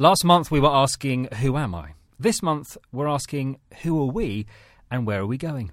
Last month we were asking, Who am I? This month we're asking, Who are we and where are we going?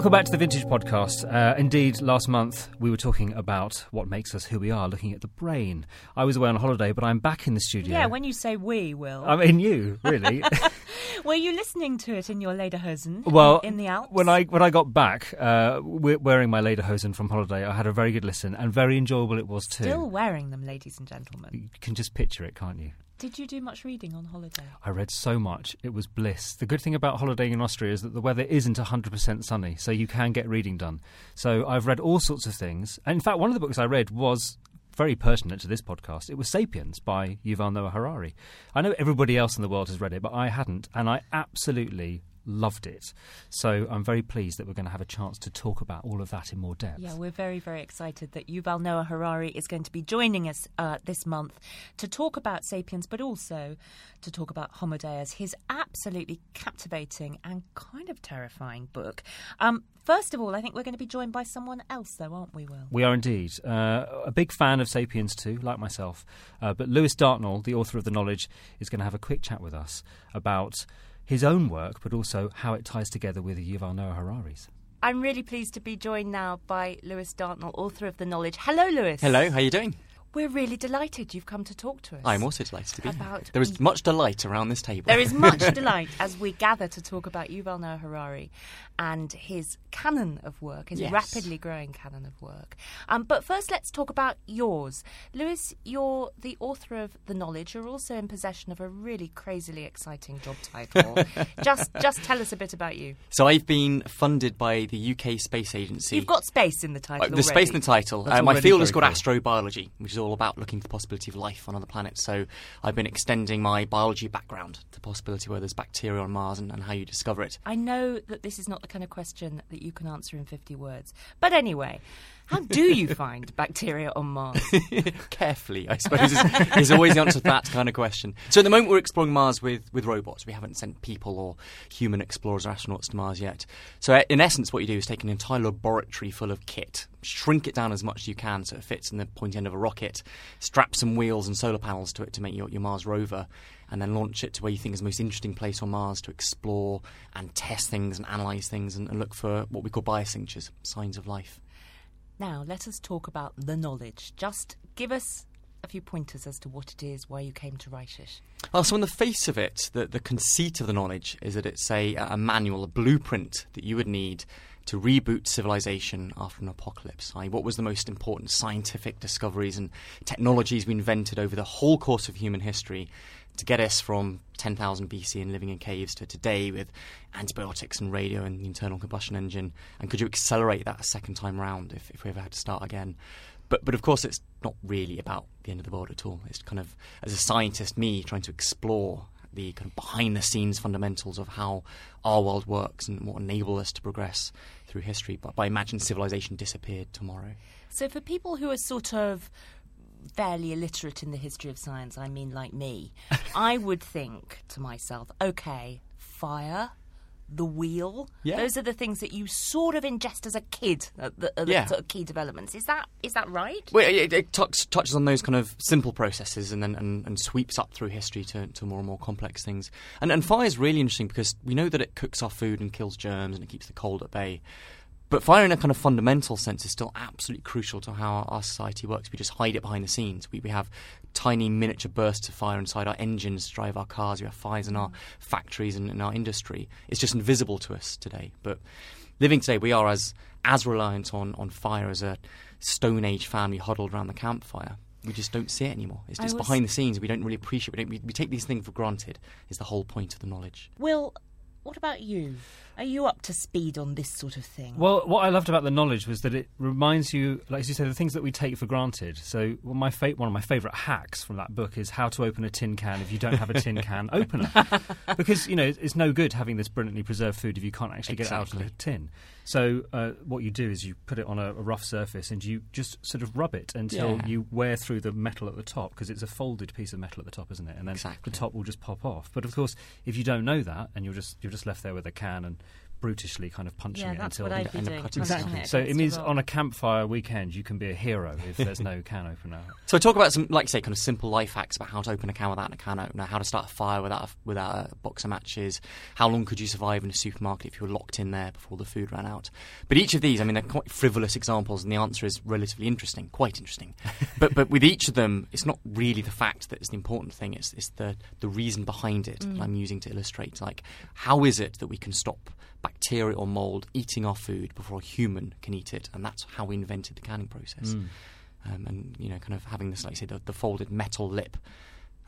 Welcome back to the Vintage Podcast. Uh, indeed, last month we were talking about what makes us who we are, looking at the brain. I was away on holiday, but I'm back in the studio. Yeah, when you say we, Will. I mean, you, really. Were you listening to it in your lederhosen? well, in the Alps. When I when I got back, uh, wearing my lederhosen from holiday, I had a very good listen and very enjoyable it was too. Still wearing them, ladies and gentlemen. You can just picture it, can't you? Did you do much reading on holiday? I read so much. It was bliss. The good thing about holidaying in Austria is that the weather isn't 100% sunny, so you can get reading done. So I've read all sorts of things. And in fact, one of the books I read was very pertinent to this podcast. It was Sapiens by Yuval Noah Harari. I know everybody else in the world has read it, but I hadn't, and I absolutely loved it. So I'm very pleased that we're going to have a chance to talk about all of that in more depth. Yeah, we're very, very excited that Yuval Noah Harari is going to be joining us uh, this month to talk about Sapiens, but also to talk about Homo Deus, his absolutely captivating and kind of terrifying book. Um, first of all, I think we're going to be joined by someone else, though, aren't we, Will? We are indeed. Uh, a big fan of Sapiens too, like myself. Uh, but Lewis Dartnell, the author of The Knowledge, is going to have a quick chat with us about his own work, but also how it ties together with Yuval Noah Harari's. I'm really pleased to be joined now by Lewis Dartnell, author of The Knowledge. Hello, Lewis. Hello, how are you doing? We're really delighted you've come to talk to us. I'm also delighted to be here. There is much delight around this table. There is much delight as we gather to talk about Yuval Noah Harari and his canon of work, his Yes. rapidly growing canon of work. Um, but first, let's talk about yours. Lewis, you're the author of The Knowledge. You're also in possession of a really crazily exciting job title. just, just tell us a bit about you. so I've been funded by the UK Space Agency. You've got space in the title. Uh, the space in the title. Uh, my field is called cool. astrobiology, which is all about looking for the possibility of life on other planets. So I've been extending my biology background to the possibility where there's bacteria on Mars and, and how you discover it. I know that this is not the kind of question that you can answer in 50 words. But anyway, how do you find bacteria on Mars? Carefully, I suppose, is, is always the answer to that kind of question. So at the moment, we're exploring Mars with, with robots. We haven't sent people or human explorers or astronauts to Mars yet. So uh, in essence, what you do is take an entire laboratory full of kit, shrink it down as much as you can so it fits in the pointy end of a rocket, strap some wheels and solar panels to it to make your, your Mars rover, and then launch it to where you think is the most interesting place on Mars to explore and test things and analyse things and, and look for what we call biosignatures, signs of life. Now, let us talk about the knowledge. Just give us a few pointers as to what it is, why you came to write it. Well, so on the face of it, the, the conceit of the knowledge is that it's a, a manual, a blueprint that you would need to reboot civilization after an apocalypse. I, what was the most important scientific discoveries and technologies we invented over the whole course of human history to get us from 10,000 BC and living in caves to today with antibiotics and radio and the internal combustion engine? And could you accelerate that a second time round if, if we ever had to start again? But, but of course, it's not really about the end of the world at all. It's kind of, as a scientist, me trying to explore the kind of behind the scenes fundamentals of how our world works and what enable us to progress through history. But by imagine civilization disappeared tomorrow. So, for people who are sort of fairly illiterate in the history of science, I mean, like me, I would think to myself, okay, fire. The wheel. Yeah. Those are the things that you sort of ingest as a kid. Uh, the, uh, the Yeah. sort of key developments. Is that is that right? Well, it, it touch, touches on those kind of simple processes and then and, and sweeps up through history to, to more and more complex things. And, and fire is really interesting because we know that it cooks our food and kills germs and it keeps the cold at bay. But fire, in a kind of fundamental sense, is still absolutely crucial to how our, our society works. We just hide it behind the scenes. We, we have tiny miniature bursts of fire inside our engines to drive our cars. We have fires in our factories and in our industry. It's just invisible to us today. But living today, we are as as reliant on, on fire as a Stone Age family huddled around the campfire. We just don't see it anymore. It's just was- behind the scenes. We don't really appreciate. We, don't, we, we take these things for granted. Is the whole point of the knowledge. Will, what about you? Are you up to speed on this sort of thing? Well, what I loved about the knowledge was that it reminds you, like as you say, the things that we take for granted. So, well, my fa- one of my favourite hacks from that book is how to open a tin can if you don't have a tin can opener, because you know it's no good having this brilliantly preserved food if you can't actually get it out of the tin. So, uh, what you do is you put it on a, a rough surface and you just sort of rub it until Yeah. you wear through the metal at the top, because it's a folded piece of metal at the top, isn't it? And then Exactly. the top will just pop off. But of course, if you don't know that, and you're just you're just left there with a can and brutishly kind of punching yeah, it that's until what I'd be end up doing. cutting punching Exactly. it So it means on a campfire weekend you can be a hero if there's no can opener. So talk about some, like you say, kind of simple life hacks about how to open a can without a can opener, how to start a fire without a, without a box of matches, how long could you survive in a supermarket if you were locked in there before the food ran out. But each of these, I mean, they're quite frivolous examples, and the answer is relatively interesting, quite interesting. but but with each of them, it's not really the fact that is the important thing; it's, it's the the reason behind it that mm. I'm using to illustrate. Like, how is it that we can stop bacteria or mold eating our food before a human can eat it? And that's how we invented the canning process Mm. um, and you know, kind of having this, like I say, the, the folded metal lip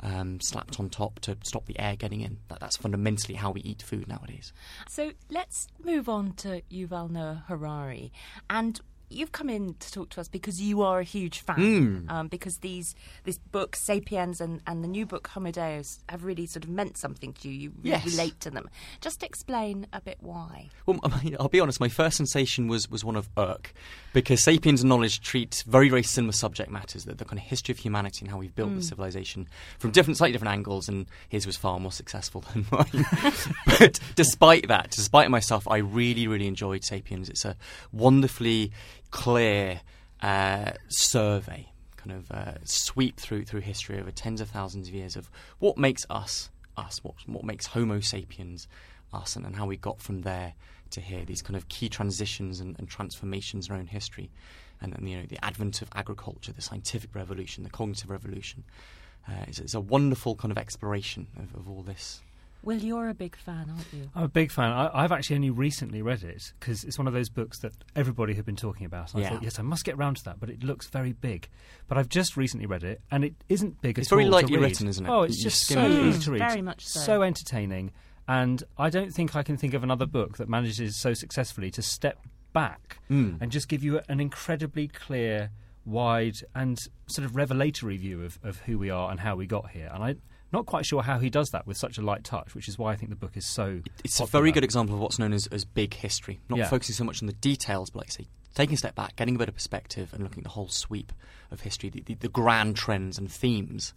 um, slapped on top to stop the air getting in. That, that's fundamentally how we eat food nowadays. So let's move on to Yuval Noah Harari. And you've come in to talk to us because you are a huge fan. Mm. Um, because these this book, Sapiens, and, and the new book, Homo Deus, have really sort of meant something to you. You Yes. relate to them. Just explain a bit why. Well, I'll be honest. My first sensation was was one of irk, because *Sapiens* and knowledge treat very very similar subject matters, the, the kind of history of humanity and how we've built the civilization from different, slightly different angles. And his was far more successful than mine. but despite that, despite myself, I really really enjoyed *Sapiens*. It's a wonderfully clear uh, survey, kind of uh, sweep through through history over tens of thousands of years of what makes us us, what what makes Homo sapiens us, and, and how we got from there to here. These kind of key transitions and, and transformations in our own history, and, and you know the advent of agriculture, the scientific revolution, the cognitive revolution. Uh, it's, it's a wonderful kind of exploration of, of all this. Well, you're a big fan, aren't you? I'm a big fan. I, I've actually only recently read it because it's one of those books that everybody had been talking about. And I thought, yes, I must get round to that, but it looks very big. But I've just recently read it, and it isn't big It's at very all lightly to read. written, isn't it? Oh, it's You just so it. easy to read, Very much so. entertaining, and I don't think I can think of another book that manages so successfully to step back Mm. and just give you an incredibly clear, wide, and sort of revelatory view of, of who we are and how we got here. And I'm not quite sure how he does that with such a light touch, which is why I think the book is so. It's a very good example of what's known as, as big history. Not Yeah. focusing so much on the details, but like I say, taking a step back, getting a bit of perspective, and looking at the whole sweep of history, the, the, the grand trends and themes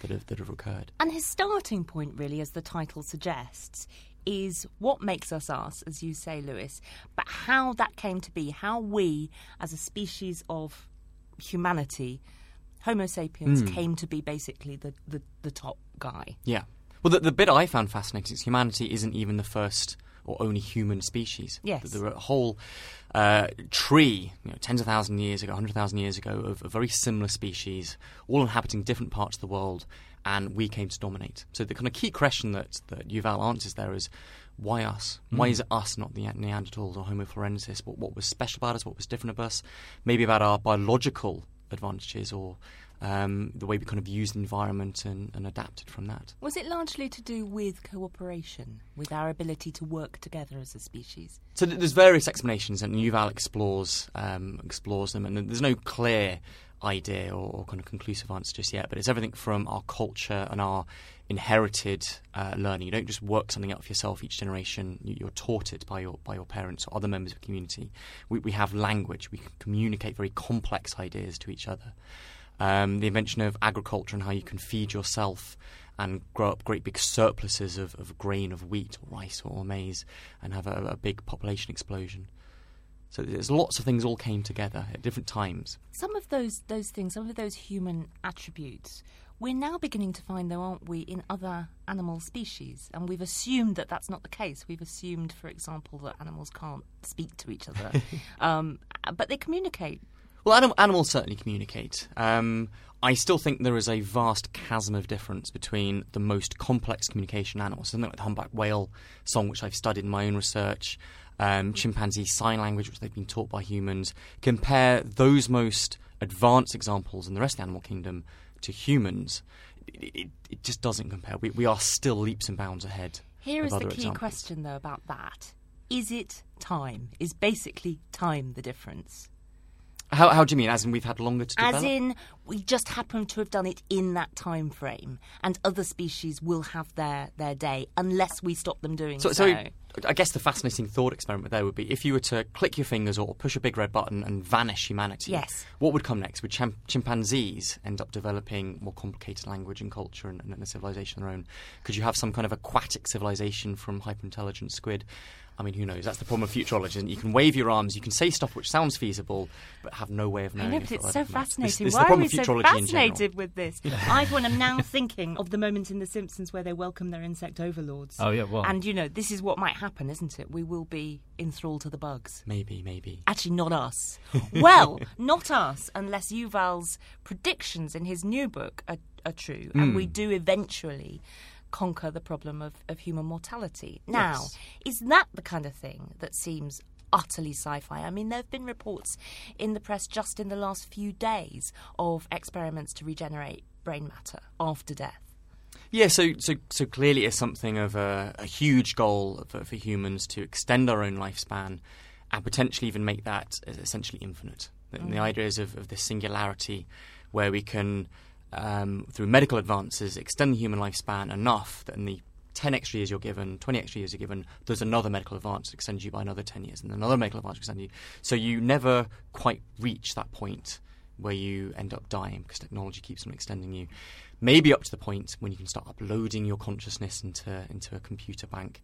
that have that have occurred. And his starting point, really, as the title suggests, is what makes us us, as you say, Lewis, but how that came to be, how we, as a species of humanity, Homo sapiens, came to be basically the, the, the top guy. Yeah. Well, the, the bit I found fascinating is humanity isn't even the first or only human species. Yes. There are a whole uh, tree, you know, tens of thousands of years ago, hundred thousand years ago, of, of very similar species, all inhabiting different parts of the world, and we came to dominate. So the kind of key question that, that Yuval answers there is, why us? Why is it us, not the Neanderthals or Homo floresiensis? What, what was special about us? What was different about us? Maybe about our biological advantages or um, the way we kind of used the environment and, and adapted from that. Was it largely to do with cooperation, with our ability to work together as a species? So th- there's various explanations, and Yuval explores um, explores them, and there's no clear idea or, or kind of conclusive answer just yet. But it's everything from our culture and our inherited uh, learning. You don't just work something out for yourself each generation. You, you're taught it by your by your parents or other members of the community. We, we have language. We can communicate very complex ideas to each other. Um, the invention of agriculture and how you can feed yourself and grow up great big surpluses of, of grain, of wheat or rice or maize, and have a, a big population explosion. So there's lots of things all came together at different times. Some of those those things, some of those human attributes, we're now beginning to find, though, aren't we, in other animal species? And we've assumed that that's not the case. We've assumed, for example, that animals can't speak to each other, um, but they communicate. Well, anim- animals certainly communicate. Um, I still think there is a vast chasm of difference between the most complex communication animals, something like the humpback whale song, which I've studied in my own research, um, chimpanzee sign language, which they've been taught by humans. Compare those most advanced examples in the rest of the animal kingdom to humans. It, it, it just doesn't compare. We, we are still leaps and bounds ahead. Here is the key examples. question, though, about that. is it time? Is basically time the difference? How, how do you mean? As in, we've had longer to develop? As in, we just happen to have done it in that time frame, and other species will have their, their day unless we stop them doing so. So, so I guess the fascinating thought experiment there would be if you were to click your fingers or push a big red button and vanish humanity. Yes. What would come next? Would chim- chimpanzees end up developing more complicated language and culture and, and a civilization of their own? Could you have some kind of aquatic civilization from hyperintelligent squid? I mean, who knows? That's the problem of futurology. You can wave your arms, you can say stuff which sounds feasible, but have no way of knowing. I know, but it's so fascinating. This, this Why are, are we so fascinated with this? Yeah. I am now thinking of the moment in The Simpsons where they welcome their insect overlords. Oh yeah, well, And you know, this is what might happen, isn't it? We will be enthralled to the bugs. Maybe, maybe. Actually, not us. well, not us, unless Yuval's predictions in his new book are, are true, and Mm. we do eventually conquer the problem of, of human mortality. Now, Yes. is that the kind of thing that seems utterly sci fi? I mean, there have been reports in the press just in the last few days of experiments to regenerate brain matter after death. Yeah, so so so clearly it's something of a, a huge goal for, for humans to extend our own lifespan and potentially even make that essentially infinite. The, the mm. idea is of, of this singularity where we can, um, through medical advances, extend the human lifespan enough that in the 10 extra years you're given, 20 extra years you're given, there's another medical advance that extends you by another 10 years, and another medical advance extends you. So you never quite reach that point where you end up dying because technology keeps on extending you. Maybe up to the point when you can start uploading your consciousness into into a computer bank.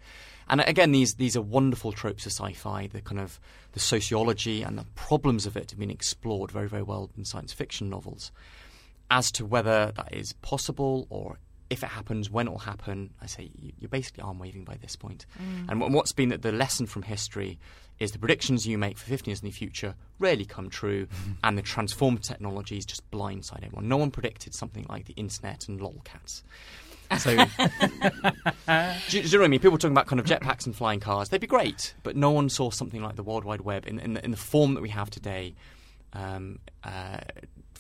And again, these these are wonderful tropes of sci-fi. The kind of the sociology and the problems of it have been explored very very well in science fiction novels. As to whether that is possible or if it happens, when it will happen, I say you- you're basically arm waving by this point. And what- what's been the- the lesson from history is the predictions you make for 15 years in the future rarely come true, and the transformed technologies just blindside everyone. No one predicted something like the internet and lolcats. So, do, you- do you know what I mean? People talking about kind of jetpacks and flying cars, they'd be great, but no one saw something like the World Wide Web in, in, the, in the form that we have today um, uh,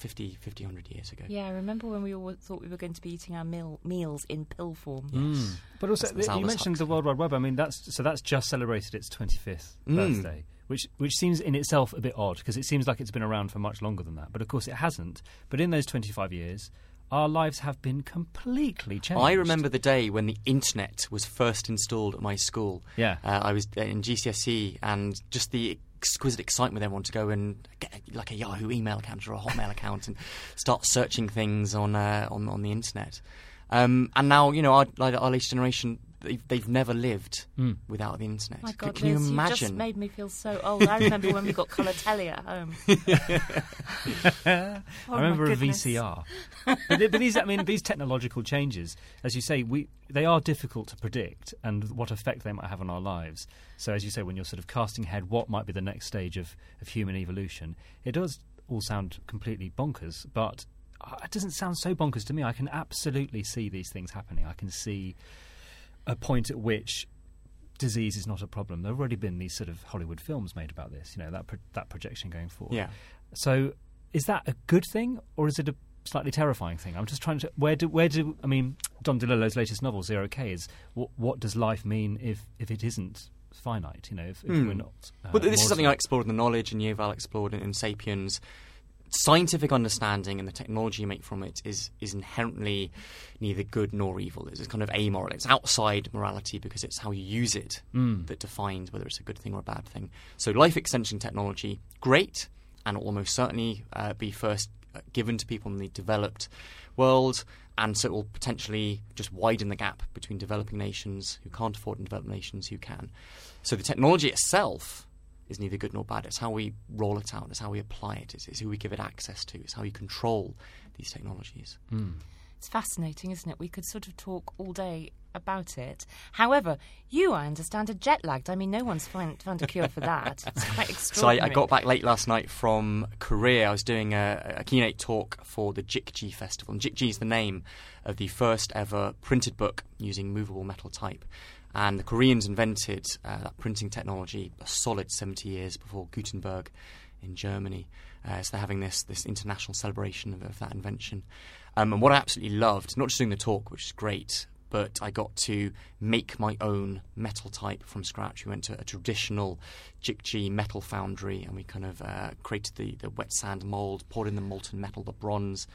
50, 50, 100 years ago. Yeah, I remember when we all thought we were going to be eating our meal, meals in pill form. Mm. But also, That's- that's you Aldous mentioned the World Wide Web. I mean, that's so that's just celebrated its 25th Mm. birthday, which which seems in itself a bit odd because it seems like it's been around for much longer than that. But of course, it hasn't. But in those 25 years, our lives have been completely changed. I remember the day when the internet was first installed at my school. Yeah. Uh, I was in GCSE and just the exquisite excitement of everyone to go and get like a Yahoo email account or a Hotmail account and start searching things on uh, on, on the internet. Um, and now, you know, our, like our latest generation, they've, they've never lived Mm. without the internet. My C- God, can you Liz, just imagine? made me feel so old. I remember when we got colour telly at home. I Oh, remember a. VCR. but, th- but these, I mean, these technological changes, as you say, we they are difficult to predict and what effect they might have on our lives. So, as you say, when you're sort of casting ahead, what might be the next stage of, of human evolution? It does all sound completely bonkers, but uh, it doesn't sound so bonkers to me. I can absolutely see these things happening. I can see a point at which disease is not a problem. There have already been these sort of Hollywood films made about this. You know that pro- that projection going forward. Yeah. So, is that a good thing or is it a slightly terrifying thing? I'm just trying to where do where do I mean Don DeLillo's latest novel Zero K is what what does life mean if if it isn't finite? You know, if, if Hmm. we're not. Uh, Well, this is something I explored in the knowledge, and Yuval explored in, in *Sapiens*. Scientific understanding and the technology you make from it is is inherently neither good nor evil. It's kind of amoral. It's outside morality because it's how you use it Mm. that defines whether it's a good thing or a bad thing. So, life extension technology, great, and will almost certainly uh, be first uh, given to people in the developed world, and so it will potentially just widen the gap between developing nations who can't afford and developed nations who can. So, the technology itself is neither good nor bad. It's how we roll it out. It's how we apply it. It's, it's who we give it access to. It's how you control these technologies. Mm. It's fascinating, isn't it? We could sort of talk all day about it. However, you, I understand, are jet lagged. I mean, no one's find, found a cure for that. It's quite extraordinary. So I. I got back late last night from Korea. I was doing a, a keynote talk for the Jikji Festival. And Jikji is the name of the first ever printed book using movable metal type. And the Koreans invented uh, that printing technology a solid 70 years before Gutenberg in Germany. Uh, so they're having this, this international celebration of, of that invention. Um, and what I absolutely loved, not just doing the talk, which is great, but I got to make my own metal type from scratch. We went to a traditional Jikji metal foundry and we kind of uh, created the, the wet sand mold, poured in the molten metal, the bronze,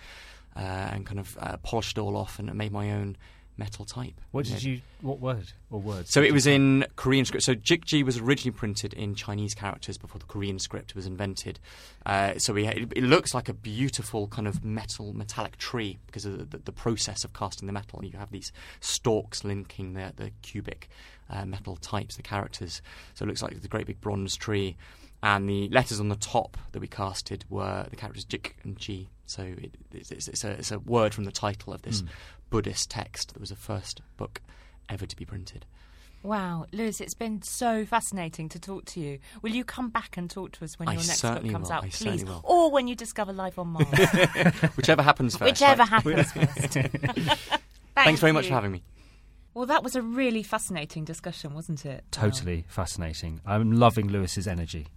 uh, and kind of uh, polished it all off and made my own metal type. What did you? What word or words? So it was in Korean script. So Jikji was originally printed in Chinese characters before the Korean script was invented. Uh, so we, it, it, looks like a beautiful kind of metal metallic tree because of the, the, the, process of casting the metal. You have these stalks linking the, the cubic uh, metal types, the characters. So it looks like the great big bronze tree. And the letters on the top that we casted were the characters Jik and Ji. So it, it's, it's, a, it's, a, word from the title of this mm. Buddhist text that was the first book ever to be printed. Wow, Lewis, it's been so fascinating to talk to you. Will you come back and talk to us when I your next book comes will. out, I please? Will. Or when you discover life on Mars. Whichever happens first. Whichever right? happens first. Thanks very you. much for having me. Well, that was a really fascinating discussion, wasn't it? Totally wow. fascinating. I'm loving Lewis's energy.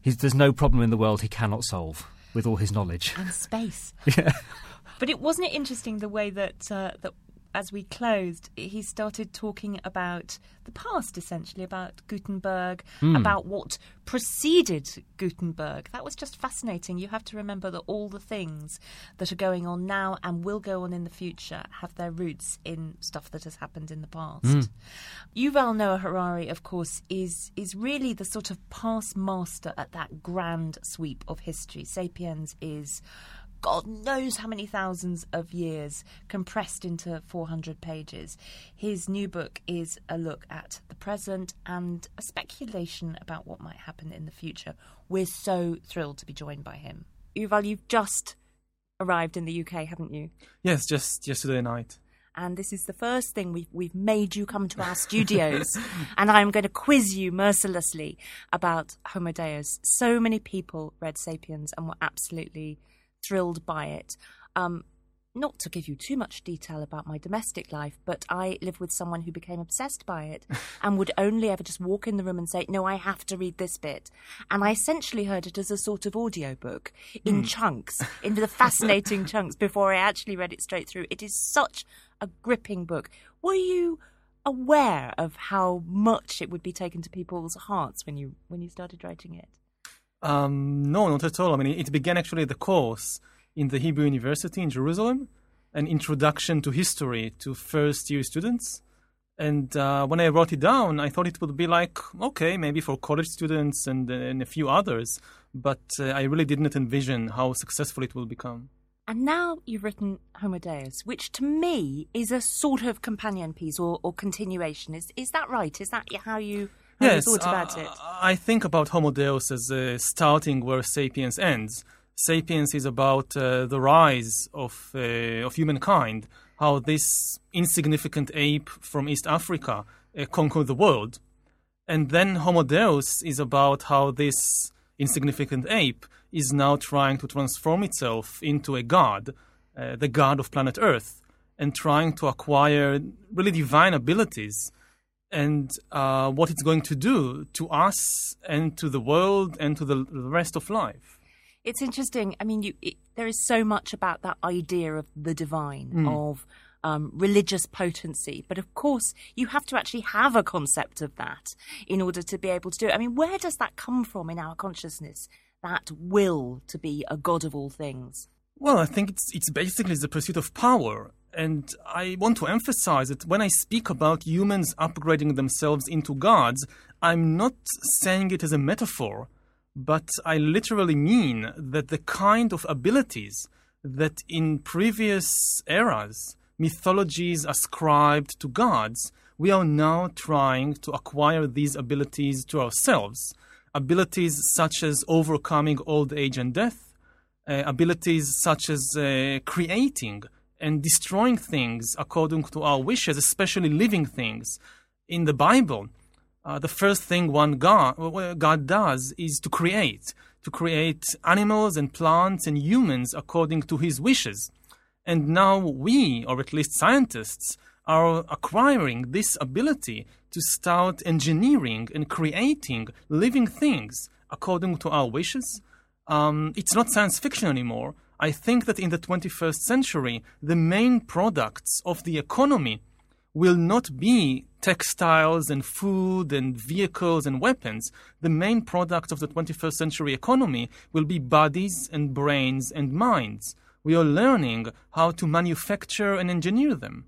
He's, there's no problem in the world he cannot solve with all his knowledge. And space. yeah. But it wasn't it interesting the way that uh, that as we closed, he started talking about the past, essentially, about Gutenberg, mm. about what preceded Gutenberg. That was just fascinating. You have to remember that all the things that are going on now and will go on in the future have their roots in stuff that has happened in the past. Mm. Yuval Noah Harari, of course, is is really the sort of past master at that grand sweep of history. Sapiens is God knows how many thousands of years compressed into 400 pages. His new book is a look at the present and a speculation about what might happen in the future. We're so thrilled to be joined by him. Yuval, you've just arrived in the UK, haven't you? Yes, just yesterday night. And this is the first thing we've, we've made you come to our studios. and I'm going to quiz you mercilessly about Homo Deus. So many people read Sapiens and were absolutely thrilled by it. Um, not to give you too much detail about my domestic life, but I live with someone who became obsessed by it and would only ever just walk in the room and say, No, I have to read this bit. And I essentially heard it as a sort of audiobook in mm. chunks, in the fascinating chunks, before I actually read it straight through. It is such a gripping book. Were you aware of how much it would be taken to people's hearts when you when you started writing it? Um, no, not at all. I mean, it began actually the course in the Hebrew University in Jerusalem, an introduction to history to first year students. And uh, when I wrote it down, I thought it would be like, okay, maybe for college students and, uh, and a few others, but uh, I really did not envision how successful it will become. And now you've written Homo Deus, which to me is a sort of companion piece or, or continuation. Is is that right? Is that how you yes, thought about it? I think about Homo Deus as uh, starting where Sapiens ends. Sapiens is about uh, the rise of uh, of humankind, how this insignificant ape from East Africa uh, conquered the world, and then Homo Deus is about how this insignificant ape is now trying to transform itself into a god, uh, the god of planet Earth, and trying to acquire really divine abilities and uh, what it's going to do to us and to the world and to the, rest of life. It's interesting. I mean, you, it, there is so much about that idea of the divine, mm. of um, religious potency. But of course, you have to actually have a concept of that in order to be able to do it. I mean, where does that come from in our consciousness? That will to be a God of all things. Well, I think it's it's basically the pursuit of power and I want to emphasize that when I speak about humans upgrading themselves into gods, I'm not saying it as a metaphor, but I literally mean that the kind of abilities that in previous eras mythologies ascribed to gods, we are now trying to acquire these abilities to ourselves. Abilities such as overcoming old age and death, uh, abilities such as uh, creating and destroying things according to our wishes, especially living things. In the Bible, uh, the first thing one God, God does is to create, to create animals and plants and humans according to his wishes. And now we, or at least scientists, are acquiring this ability to start engineering and creating living things according to our wishes. Um, it's not science fiction anymore. I think that in the 21st century, the main products of the economy will not be textiles and food and vehicles and weapons. The main product of the 21st century economy will be bodies and brains and minds. We are learning how to manufacture and engineer them.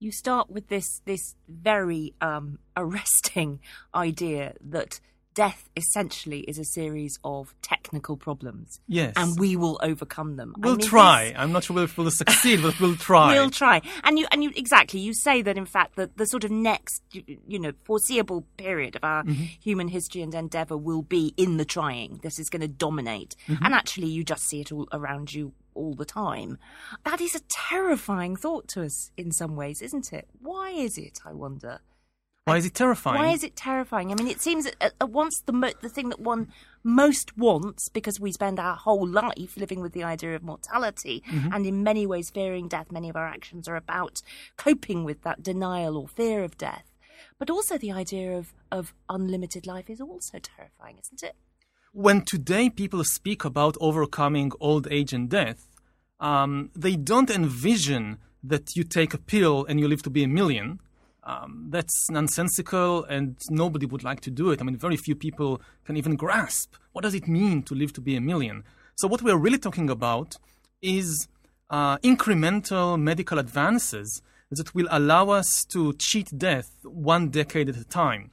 You start with this this very um, arresting idea that death essentially is a series of technical problems. Yes. And we will overcome them. We'll try. This... I'm not sure we'll succeed, but we'll try. We'll try. And you, and you, exactly, you say that in fact the, the sort of next, you know, foreseeable period of our mm-hmm. human history and endeavour will be in the trying. This is going to dominate. Mm-hmm. And actually you just see it all around you all the time. That is a terrifying thought to us in some ways, isn't it? Why is it, I wonder? Why is it terrifying? Why is it terrifying? I mean, it seems at, at once the mo- the thing that one most wants, because we spend our whole life living with the idea of mortality, mm-hmm. and in many ways fearing death. Many of our actions are about coping with that denial or fear of death. But also the idea of, of unlimited life is also terrifying, isn't it? When today people speak about overcoming old age and death, um, they don't envision that you take a pill and you live to be a million um, that's nonsensical and nobody would like to do it. I mean, very few people can even grasp what does it mean to live to be a million. So what we're really talking about is uh, incremental medical advances that will allow us to cheat death one decade at a time.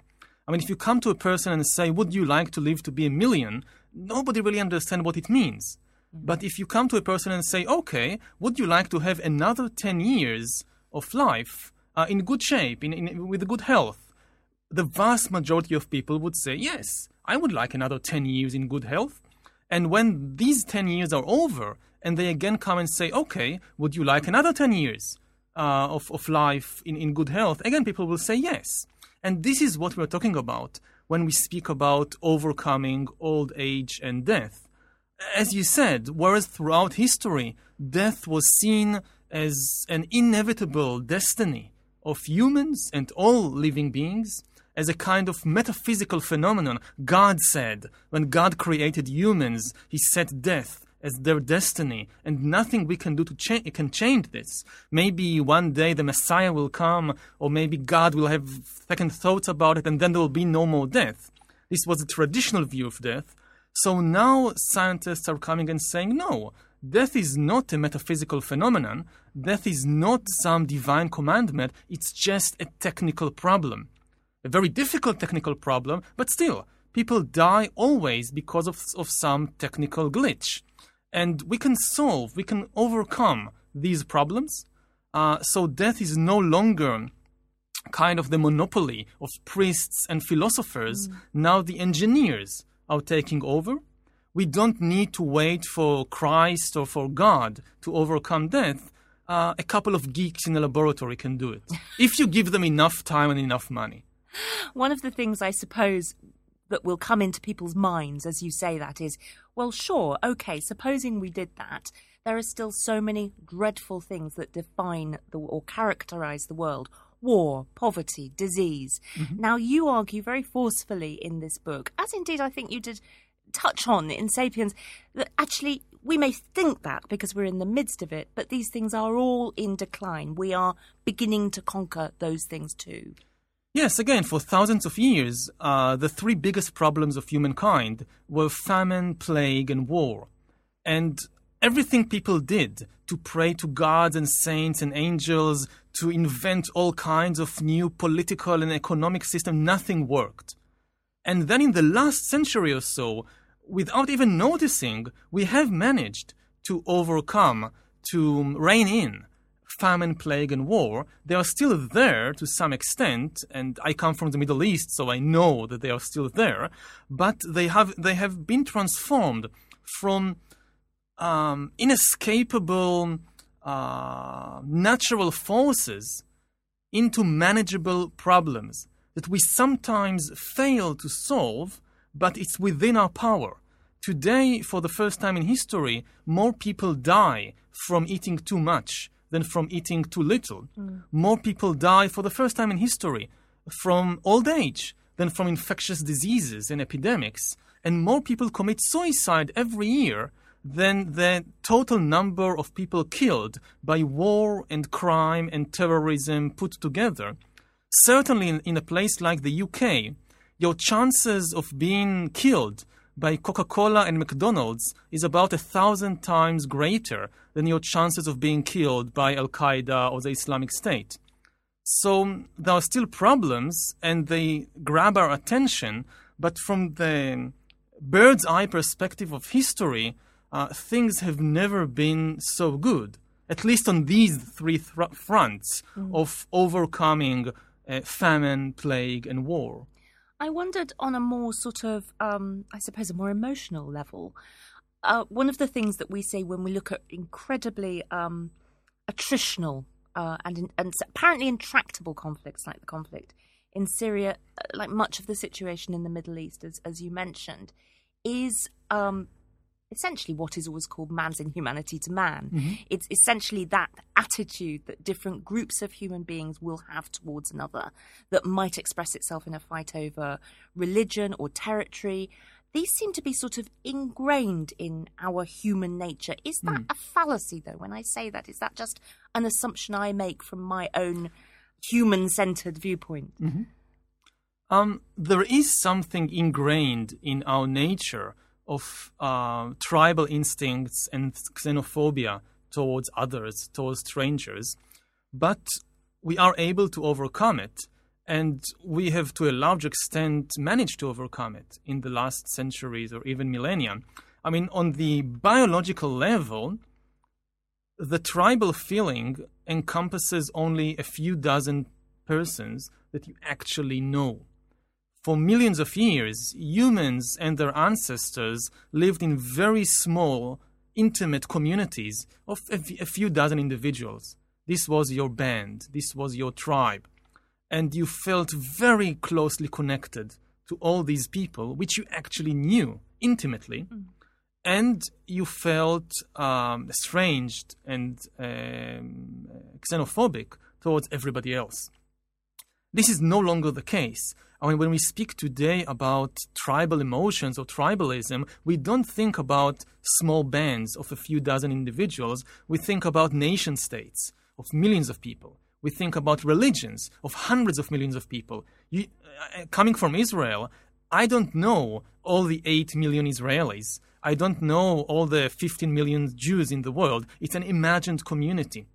I mean, if you come to a person and say, would you like to live to be a million? Nobody really understands what it means. Mm-hmm. But if you come to a person and say, okay, would you like to have another 10 years of life? Uh, in good shape, in, in, with good health, the vast majority of people would say, yes, I would like another 10 years in good health. And when these 10 years are over, and they again come and say, okay, would you like another 10 years uh, of, of life in, in good health? Again, people will say yes. And this is what we're talking about when we speak about overcoming old age and death. As you said, whereas throughout history, death was seen as an inevitable destiny, of humans and all living beings as a kind of metaphysical phenomenon. God said, when God created humans, He set death as their destiny, and nothing we can do to cha- can change this. Maybe one day the Messiah will come, or maybe God will have second thoughts about it, and then there will be no more death. This was a traditional view of death. So now scientists are coming and saying, no, Death is not a metaphysical phenomenon. Death is not some divine commandment. It's just a technical problem. A very difficult technical problem, but still, people die always because of, of some technical glitch. And we can solve, we can overcome these problems. Uh, so death is no longer kind of the monopoly of priests and philosophers. Mm. Now the engineers are taking over we don't need to wait for Christ or for God to overcome death. Uh, a couple of geeks in a laboratory can do it if you give them enough time and enough money. One of the things I suppose that will come into people's minds as you say that is, well, sure, okay, supposing we did that, there are still so many dreadful things that define the, or characterize the world war, poverty, disease. Mm-hmm. Now, you argue very forcefully in this book, as indeed I think you did touch on in Sapiens that actually we may think that because we're in the midst of it, but these things are all in decline. We are beginning to conquer those things too. Yes, again, for thousands of years, uh, the three biggest problems of humankind were famine, plague, and war. And everything people did to pray to gods and saints and angels, to invent all kinds of new political and economic system, nothing worked. And then in the last century or so, without even noticing, we have managed to overcome, to rein in famine, plague, and war. They are still there to some extent, and I come from the Middle East, so I know that they are still there. But they have they have been transformed from um, inescapable uh, natural forces into manageable problems that we sometimes fail to solve, but it's within our power. Today, for the first time in history, more people die from eating too much than from eating too little. Mm. More people die for the first time in history from old age than from infectious diseases and epidemics. And more people commit suicide every year than the total number of people killed by war and crime and terrorism put together. Certainly, in, in a place like the UK, your chances of being killed by Coca Cola and McDonald's is about a thousand times greater than your chances of being killed by Al Qaeda or the Islamic State. So there are still problems and they grab our attention, but from the bird's eye perspective of history, uh, things have never been so good, at least on these three th- fronts mm. of overcoming uh, famine, plague, and war. I wondered on a more sort of, um, I suppose, a more emotional level. Uh, one of the things that we say when we look at incredibly um, attritional uh, and, and apparently intractable conflicts like the conflict in Syria, uh, like much of the situation in the Middle East, as, as you mentioned, is um, essentially what is always called man's inhumanity to man. Mm-hmm. It's essentially that attitude that different groups of human beings will have towards another that might express itself in a fight over religion or territory. These seem to be sort of ingrained in our human nature. Is that mm. a fallacy, though, when I say that? Is that just an assumption I make from my own human centered viewpoint? Mm-hmm. Um, there is something ingrained in our nature of uh, tribal instincts and xenophobia towards others, towards strangers, but we are able to overcome it. And we have, to a large extent, managed to overcome it in the last centuries or even millennia. I mean, on the biological level, the tribal feeling encompasses only a few dozen persons that you actually know for millions of years, humans and their ancestors lived in very small, intimate communities of a, few dozen individuals. This was your band, this was your tribe. And you felt very closely connected to all these people, which you actually knew intimately. Mm. And you felt um, estranged and um, xenophobic towards everybody else. This is no longer the case. I mean, when we speak today about tribal emotions or tribalism, we don't think about small bands of a few dozen individuals. We think about nation states of millions of people. We think about religions of hundreds of millions of people. You, uh, coming from Israel, I don't know all the 8 million Israelis. I don't know all the 15 million Jews in the world. It's an imagined community.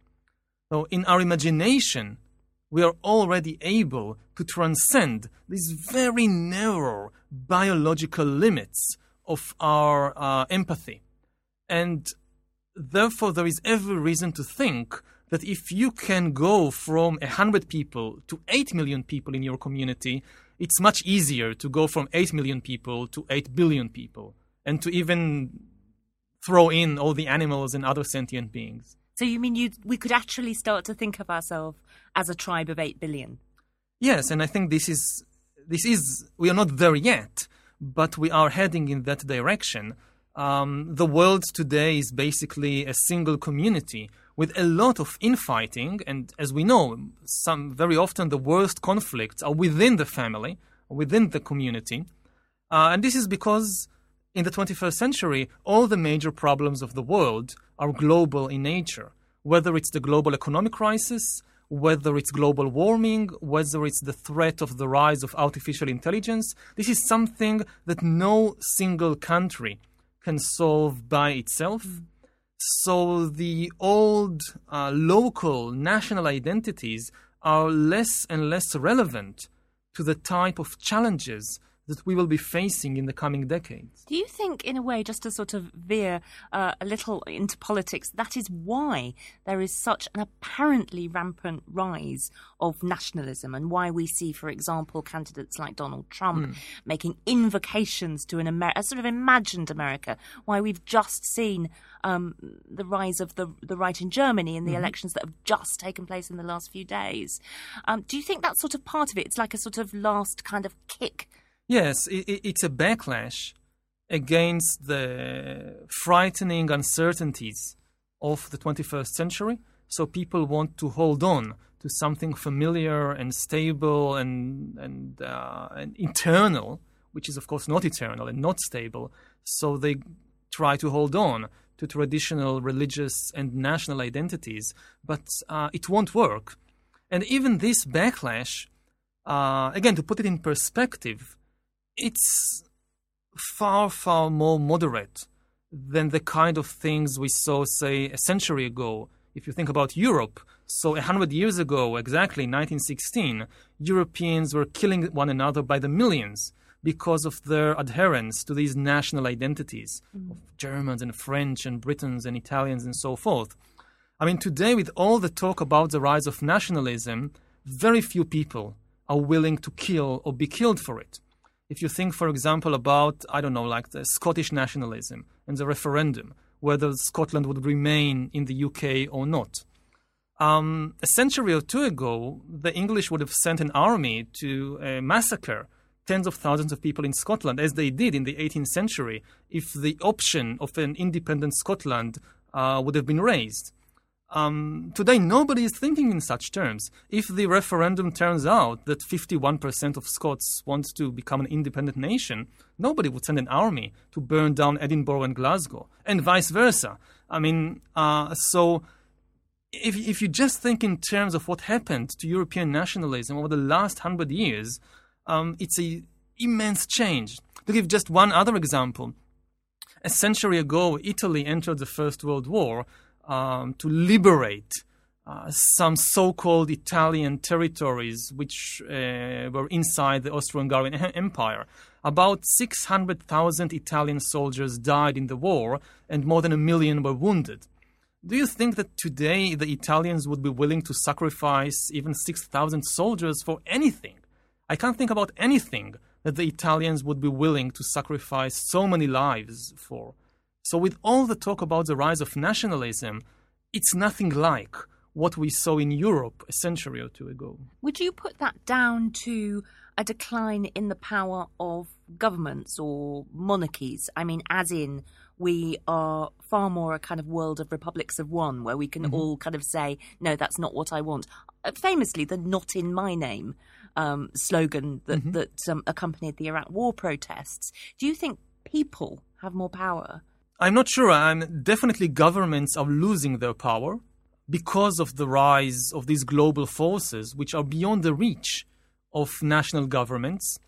So, in our imagination, we are already able to transcend these very narrow biological limits of our uh, empathy. And therefore, there is every reason to think that if you can go from 100 people to 8 million people in your community, it's much easier to go from 8 million people to 8 billion people and to even throw in all the animals and other sentient beings. So you mean you we could actually start to think of ourselves as a tribe of 8 billion? Yes, and I think this is this is we are not there yet, but we are heading in that direction. Um, the world today is basically a single community with a lot of infighting, and as we know, some very often the worst conflicts are within the family, within the community, uh, and this is because in the 21st century, all the major problems of the world are global in nature, whether it's the global economic crisis, whether it's global warming, whether it's the threat of the rise of artificial intelligence. This is something that no single country can solve by itself. Mm. So the old uh, local national identities are less and less relevant to the type of challenges that we will be facing in the coming decades. Do you think, in a way, just to sort of veer uh, a little into politics, that is why there is such an apparently rampant rise of nationalism and why we see, for example, candidates like Donald Trump mm. making invocations to an Amer- a sort of imagined America, why we've just seen um, the rise of the, the right in Germany in the mm-hmm. elections that have just taken place in the last few days. Um, do you think that's sort of part of it? It's like a sort of last kind of kick Yes, it, it's a backlash against the frightening uncertainties of the 21st century. So people want to hold on to something familiar and stable and and, uh, and eternal, which is of course not eternal and not stable. So they try to hold on to traditional religious and national identities, but uh, it won't work. And even this backlash, uh, again, to put it in perspective, it's far, far more moderate than the kind of things we saw, say, a century ago. If you think about Europe, so a hundred years ago, exactly 1916, Europeans were killing one another by the millions because of their adherence to these national identities mm. of Germans and French and Britons and Italians and so forth. I mean, today, with all the talk about the rise of nationalism, very few people are willing to kill or be killed for it. If you think, for example, about, I don't know, like the Scottish nationalism and the referendum, whether Scotland would remain in the UK or not. Um, a century or two ago, the English would have sent an army to uh, massacre tens of thousands of people in Scotland, as they did in the 18th century, if the option of an independent Scotland uh, would have been raised. Um, today, nobody is thinking in such terms. If the referendum turns out that 51% of Scots want to become an independent nation, nobody would send an army to burn down Edinburgh and Glasgow, and vice versa. I mean, uh, so if, if you just think in terms of what happened to European nationalism over the last hundred years, um, it's an immense change. To give just one other example, a century ago, Italy entered the First World War um, to liberate uh, some so-called Italian territories which uh, were inside the Austro-Hungarian Empire. About 600,000 Italian soldiers died in the war, and more than a million were wounded. Do you think that today the Italians would be willing to sacrifice even 6,000 soldiers for anything? I can't think about anything that the Italians would be willing to sacrifice so many lives for. So, with all the talk about the rise of nationalism, it's nothing like what we saw in Europe a century or two ago. Would you put that down to a decline in the power of governments or monarchies? I mean, as in, we are far more a kind of world of republics of one where we can mm-hmm. all kind of say, no, that's not what I want. Uh, famously, the not in my name um, slogan that, mm-hmm. that um, accompanied the Iraq war protests. Do you think people have more power? I'm not sure. I'm definitely governments are losing their power because of the rise of these global forces, which are beyond the reach of national governments.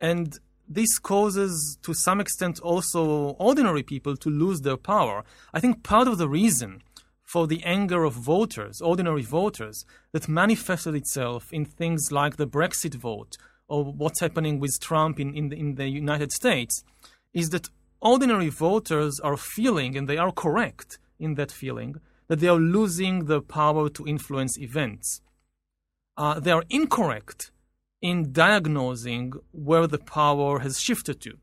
And this causes, to some extent, also ordinary people to lose their power. I think part of the reason for the anger of voters, ordinary voters, that manifested itself in things like the Brexit vote or what's happening with Trump in, in, the, in the United States, is that ordinary voters are feeling, and they are correct in that feeling, that they are losing the power to influence events. Uh, they are incorrect in diagnosing where the power has shifted to.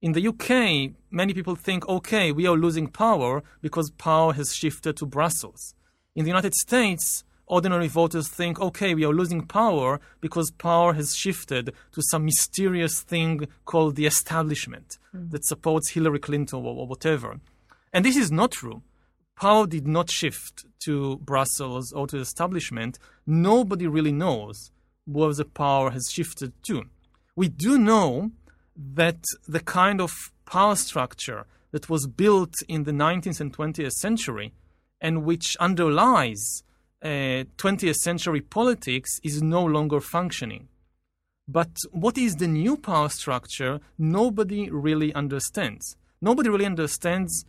In the UK, many people think, okay, we are losing power because power has shifted to Brussels. In the United States, ordinary voters think, okay, we are losing power because power has shifted to some mysterious thing called the establishment mm. that supports Hillary Clinton or, or whatever. And this is not true. Power did not shift to Brussels or to the establishment. Nobody really knows where the power has shifted to. We do know that the kind of power structure that was built in the 19th and 20th century and which underlies uh, 20th century politics is no longer functioning. But what is the new power structure? Nobody really understands. Nobody really understands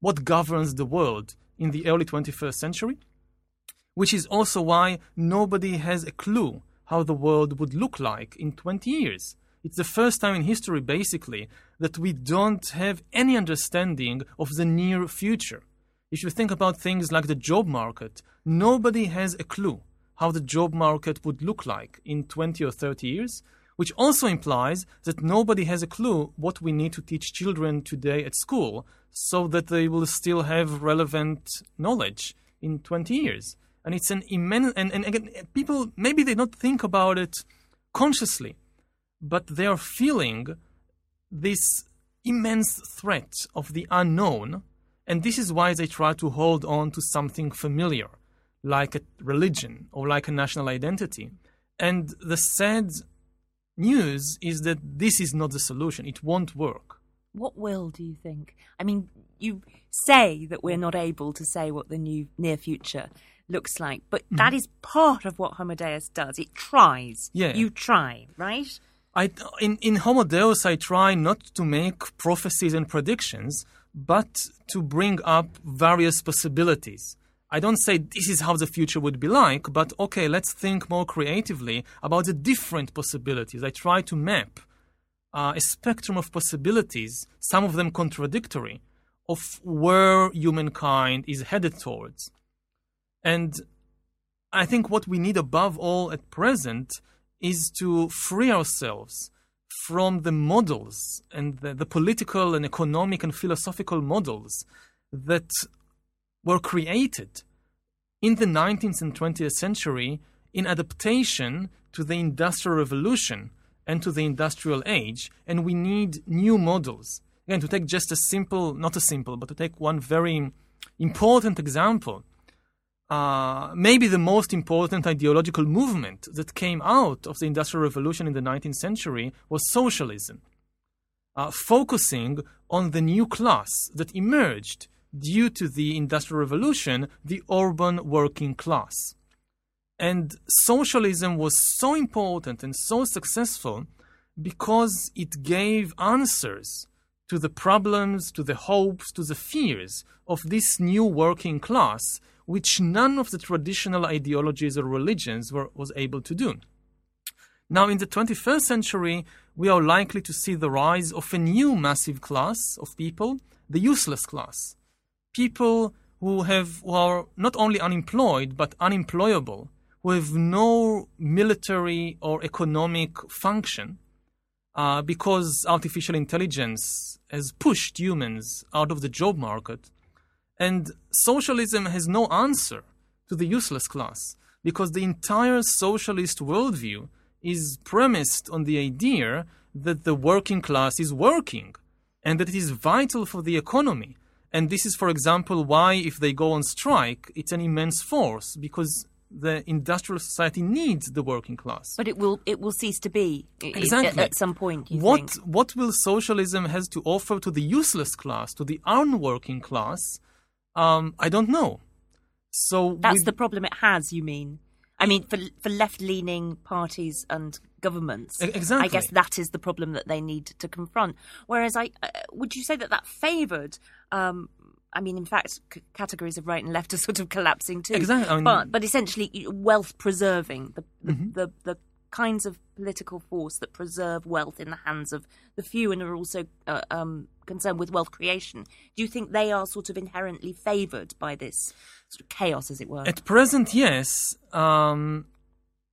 what governs the world in the early 21st century, which is also why nobody has a clue how the world would look like in 20 years. It's the first time in history, basically, that we don't have any understanding of the near future. If you think about things like the job market, nobody has a clue how the job market would look like in 20 or 30 years, which also implies that nobody has a clue what we need to teach children today at school so that they will still have relevant knowledge in 20 years. And it's an immense, and, and again, people, maybe they don't think about it consciously, but they are feeling this immense threat of the unknown, and this is why they try to hold on to something familiar, like a religion or like a national identity. And the sad news is that this is not the solution, it won't work. What will do you think? I mean, you say that we're not able to say what the new near future looks like, but Mm-hmm. that is part of what Homo Deus does. It tries. Yeah. You try, right? I, in, in Homo Deus, I try not to make prophecies and predictions, but to bring up various possibilities. I don't say this is how the future would be like, but okay, let's think more creatively about the different possibilities. I try to map uh, a spectrum of possibilities, some of them contradictory, of where humankind is headed towards. And I think what we need above all at present is to free ourselves from the models and the, the political and economic and philosophical models that were created in the 19th and 20th century in adaptation to the Industrial Revolution and to the Industrial Age, and we need new models. Again, to take just a simple, not a simple, but to take one very important example, uh, maybe the most important ideological movement that came out of the Industrial Revolution in the 19th century was socialism, uh, focusing on the new class that emerged due to the Industrial Revolution, the urban working class. And socialism was so important and so successful because it gave answers to the problems, to the hopes, to the fears of this new working class, which none of the traditional ideologies or religions were, was able to do. Now, in the 21st century, we are likely to see the rise of a new massive class of people, the useless class. People who have who are not only unemployed but unemployable, who have no military or economic function, uh, because artificial intelligence has pushed humans out of the job market. And socialism has no answer to the useless class because the entire socialist worldview is premised on the idea that the working class is working and that it is vital for the economy. And this is, for example, why if they go on strike, it's an immense force because the industrial society needs the working class. But it will it will cease to be Exactly. at, some point. You what think? what will socialism has to offer to the useless class, to the unworking class? Um, I don't know. So That's with- the problem it has. You mean? I mean, for for left leaning parties and governments, exactly. I guess that is the problem that they need to confront. Whereas, I uh, would you say that that favoured? Um, I mean, in fact, c- categories of right and left are sort of collapsing too. Exactly, I mean- but but essentially, wealth preserving the the, Mm-hmm. the the kinds of political force that preserve wealth in the hands of the few and are also uh, um, concerned with wealth creation. Do you think they are sort of inherently favoured by this sort of chaos, as it were? At present, yes, um,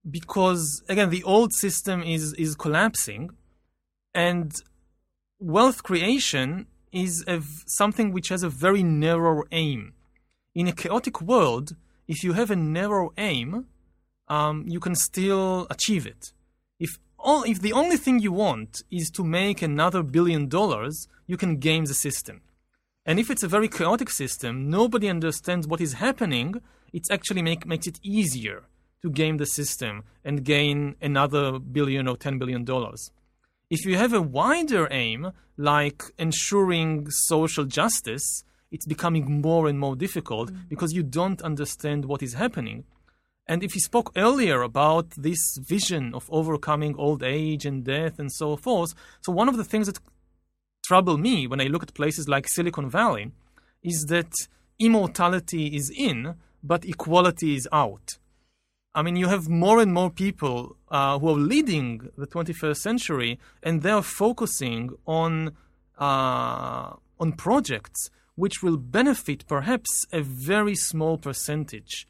because again, the old system is is collapsing, and wealth creation is a something which has a very narrow aim. In a chaotic world, if you have a narrow aim, um, you can still achieve it. If all, if the only thing you want is to make another billion dollars, you can game the system. And if it's a very chaotic system, nobody understands what is happening, it actually make, makes it easier to game the system and gain another billion or 10 billion dollars. If you have a wider aim, like ensuring social justice, it's becoming more and more difficult because you don't understand what is happening. And if you spoke earlier about this vision of overcoming old age and death and so forth, so one of the things that trouble me when I look at places like Silicon Valley is that immortality is in, but equality is out. I mean, you have more and more people uh, who are leading the 21st century, and they are focusing on uh, on projects which will benefit perhaps a very small percentage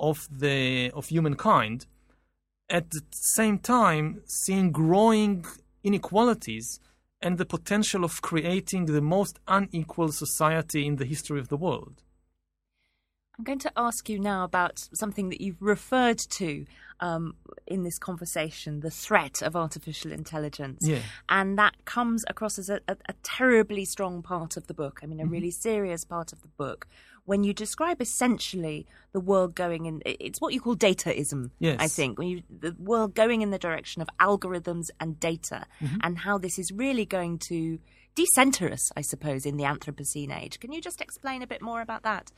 of the of humankind. At the same time, seeing growing inequalities and the potential of creating the most unequal society in the history of the world. I'm going to ask you now about something that you've referred to um, in this conversation the threat of artificial intelligence. Yeah. And that comes across as a, a, a terribly strong part of the book. I mean, a really serious part of the book. When you describe essentially the world going in, it's what you call dataism, Yes. I think. When you, the world going in the direction of algorithms and data, mm-hmm. and how this is really going to decenter us, I suppose, in the Anthropocene age. Can you just explain a bit more about that?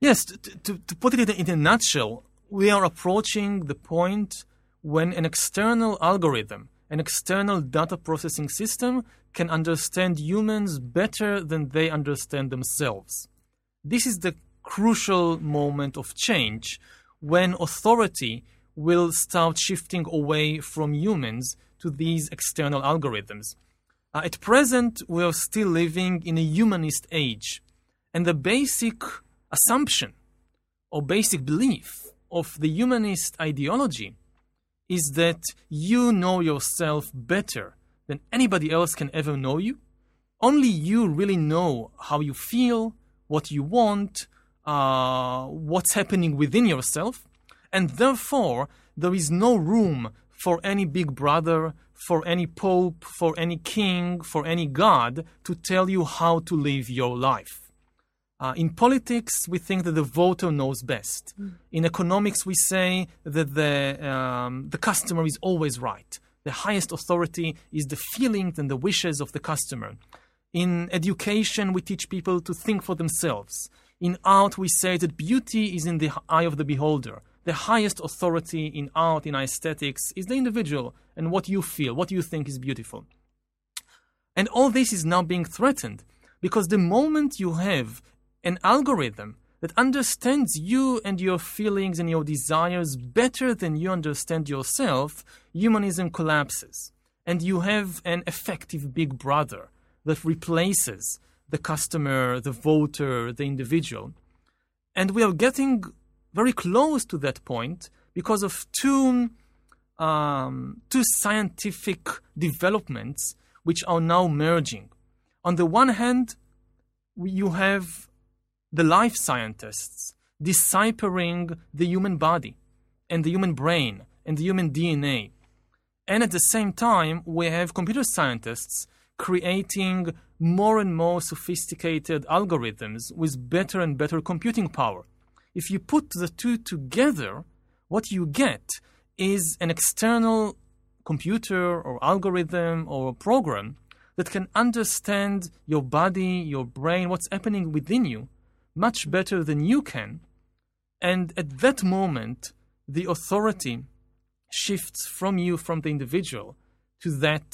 Yes, to, to, to put it in a nutshell, we are approaching the point when an external algorithm, an external data processing system, can understand humans better than they understand themselves. This is the crucial moment of change when authority will start shifting away from humans to these external algorithms. Uh, at present, we are still living in a humanist age, and the basic assumption or basic belief of the humanist ideology is that you know yourself better than anybody else can ever know you. Only you really know how you feel, what you want, uh, what's happening within yourself, and therefore there is no room for any big brother, for any pope, for any king, for any god to tell you how to live your life. Uh, in politics, we think that the voter knows best. Mm. In economics, we say that the, um, the customer is always right. The highest authority is the feelings and the wishes of the customer. In education, we teach people to think for themselves. In art, we say that beauty is in the eye of the beholder. The highest authority in art, in aesthetics, is the individual and what you feel, what you think is beautiful. And all this is now being threatened because the moment you have an algorithm that understands you and your feelings and your desires better than you understand yourself, humanism collapses. And you have an effective big brother that replaces the customer, the voter, the individual. And we are getting very close to that point because of two, um, two scientific developments which are now merging. On the one hand, you have the life scientists deciphering the human body and the human brain and the human DNA. And at the same time, we have computer scientists creating more and more sophisticated algorithms with better and better computing power. If you put the two together, what you get is an external computer or algorithm or program that can understand your body, your brain, what's happening within you much better than you can. And at that moment, the authority shifts from you, from the individual, to that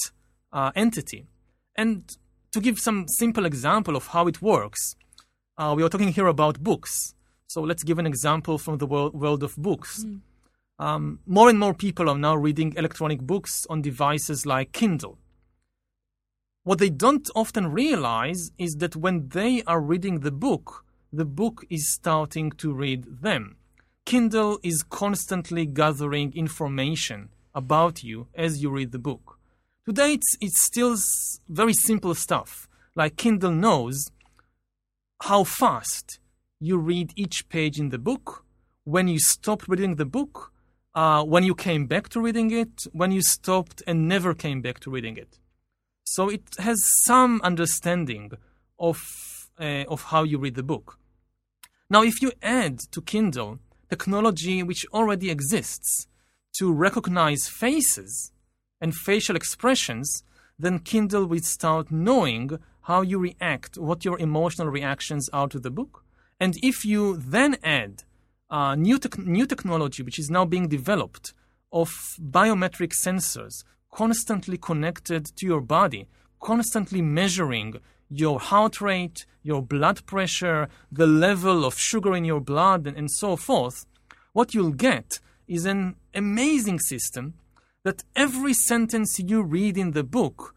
uh, entity. And to give some simple example of how it works, uh, we are talking here about books. So let's give an example from the world, world of books. Mm. Um, more and more people are now reading electronic books on devices like Kindle. What they don't often realize is that when they are reading the book, the book is starting to read them. Kindle is constantly gathering information about you as you read the book. Today, it's, it's still very simple stuff, like Kindle knows how fast you read each page in the book, when you stopped reading the book, uh, when you came back to reading it, when you stopped and never came back to reading it. So it has some understanding of uh, of how you read the book. Now, if you add to Kindle technology which already exists to recognize faces and facial expressions, then Kindle start knowing how you react, what your emotional reactions are to the book. And if you then add uh, new, te- new technology which is now being developed of biometric sensors constantly connected to your body, constantly measuring your heart rate, your blood pressure, the level of sugar in your blood, and, and so forth, what you'll get is an amazing system that every sentence you read in the book,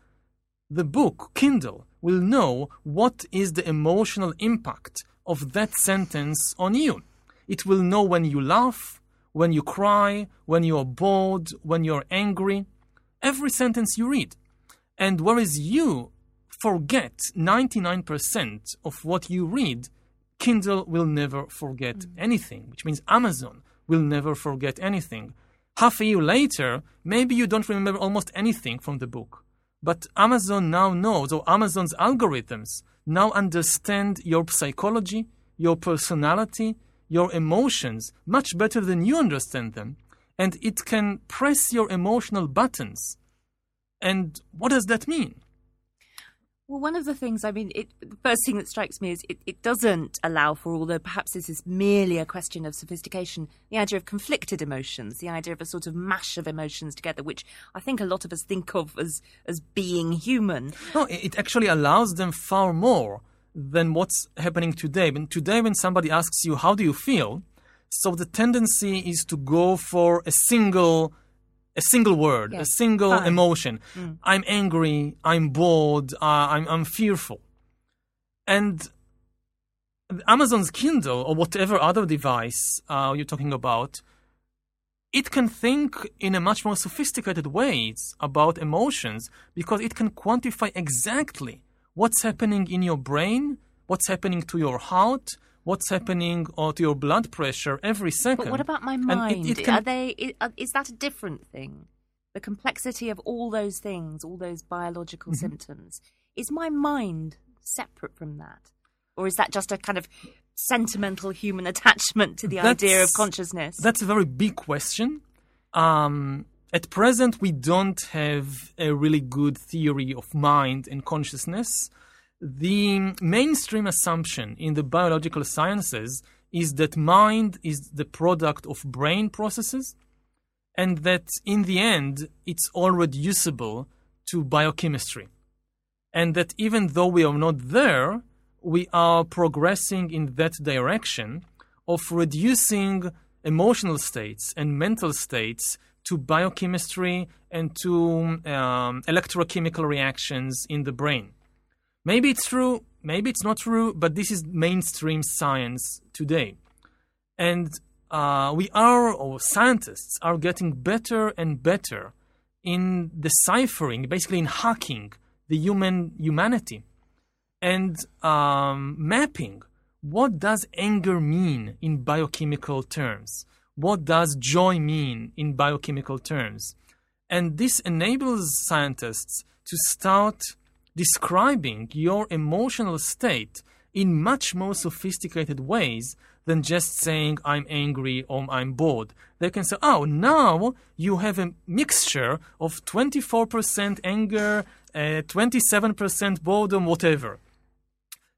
the book, Kindle, will know what is the emotional impact of that sentence on you. It will know when you laugh, when you cry, when you're bored, when you're angry, every sentence you read. And whereas you forget 99% of what you read, Kindle will never forget mm. anything, which means Amazon will never forget anything. Half a year later, maybe you don't remember almost anything from the book. But Amazon now knows, or Amazon's algorithms now understand your psychology, your personality, your emotions much better than you understand them. And it can press your emotional buttons. And what does that mean? Well, one of the things, I mean, it, the first thing that strikes me is it, it doesn't allow for, although perhaps this is merely a question of sophistication, the idea of conflicted emotions, the idea of a sort of mash of emotions together, which I think a lot of us think of as, as being human. No, it actually allows them far more than what's happening today. When today, when somebody asks you, how do you feel? So the tendency is to go for a single a single word, a single emotion. I'm angry, I'm bored, uh, I'm, I'm fearful. And Amazon's Kindle or whatever other device uh, you're talking about, it can think in a much more sophisticated ways about emotions because it can quantify exactly what's happening in your brain, what's happening to your heart, what's happening or to your blood pressure every second. But what about my And it- mind? it can- Are they? Is that a different thing? The complexity of all those things, all those biological Mm-hmm. symptoms. Is my mind separate from that, or is that just a kind of sentimental human attachment to the idea of consciousness? That's a very big question. Um, at present, we don't have a really good theory of mind and consciousness. The mainstream assumption in the biological sciences is that mind is the product of brain processes and that in the end, it's all reducible to biochemistry. And that even though we are not there, we are progressing in that direction of reducing emotional states and mental states to biochemistry and to um, electrochemical reactions in the brain. Maybe it's true, maybe it's not true, but this is mainstream science today. And uh, we are, or scientists are getting better and better in deciphering, basically in hacking the human humanity. And um, mapping what does anger mean in biochemical terms? What does joy mean in biochemical terms? And this enables scientists to start describing your emotional state in much more sophisticated ways than just saying I'm angry or I'm bored. They can say, oh, now you have a mixture of 24% anger, uh, 27% boredom, whatever.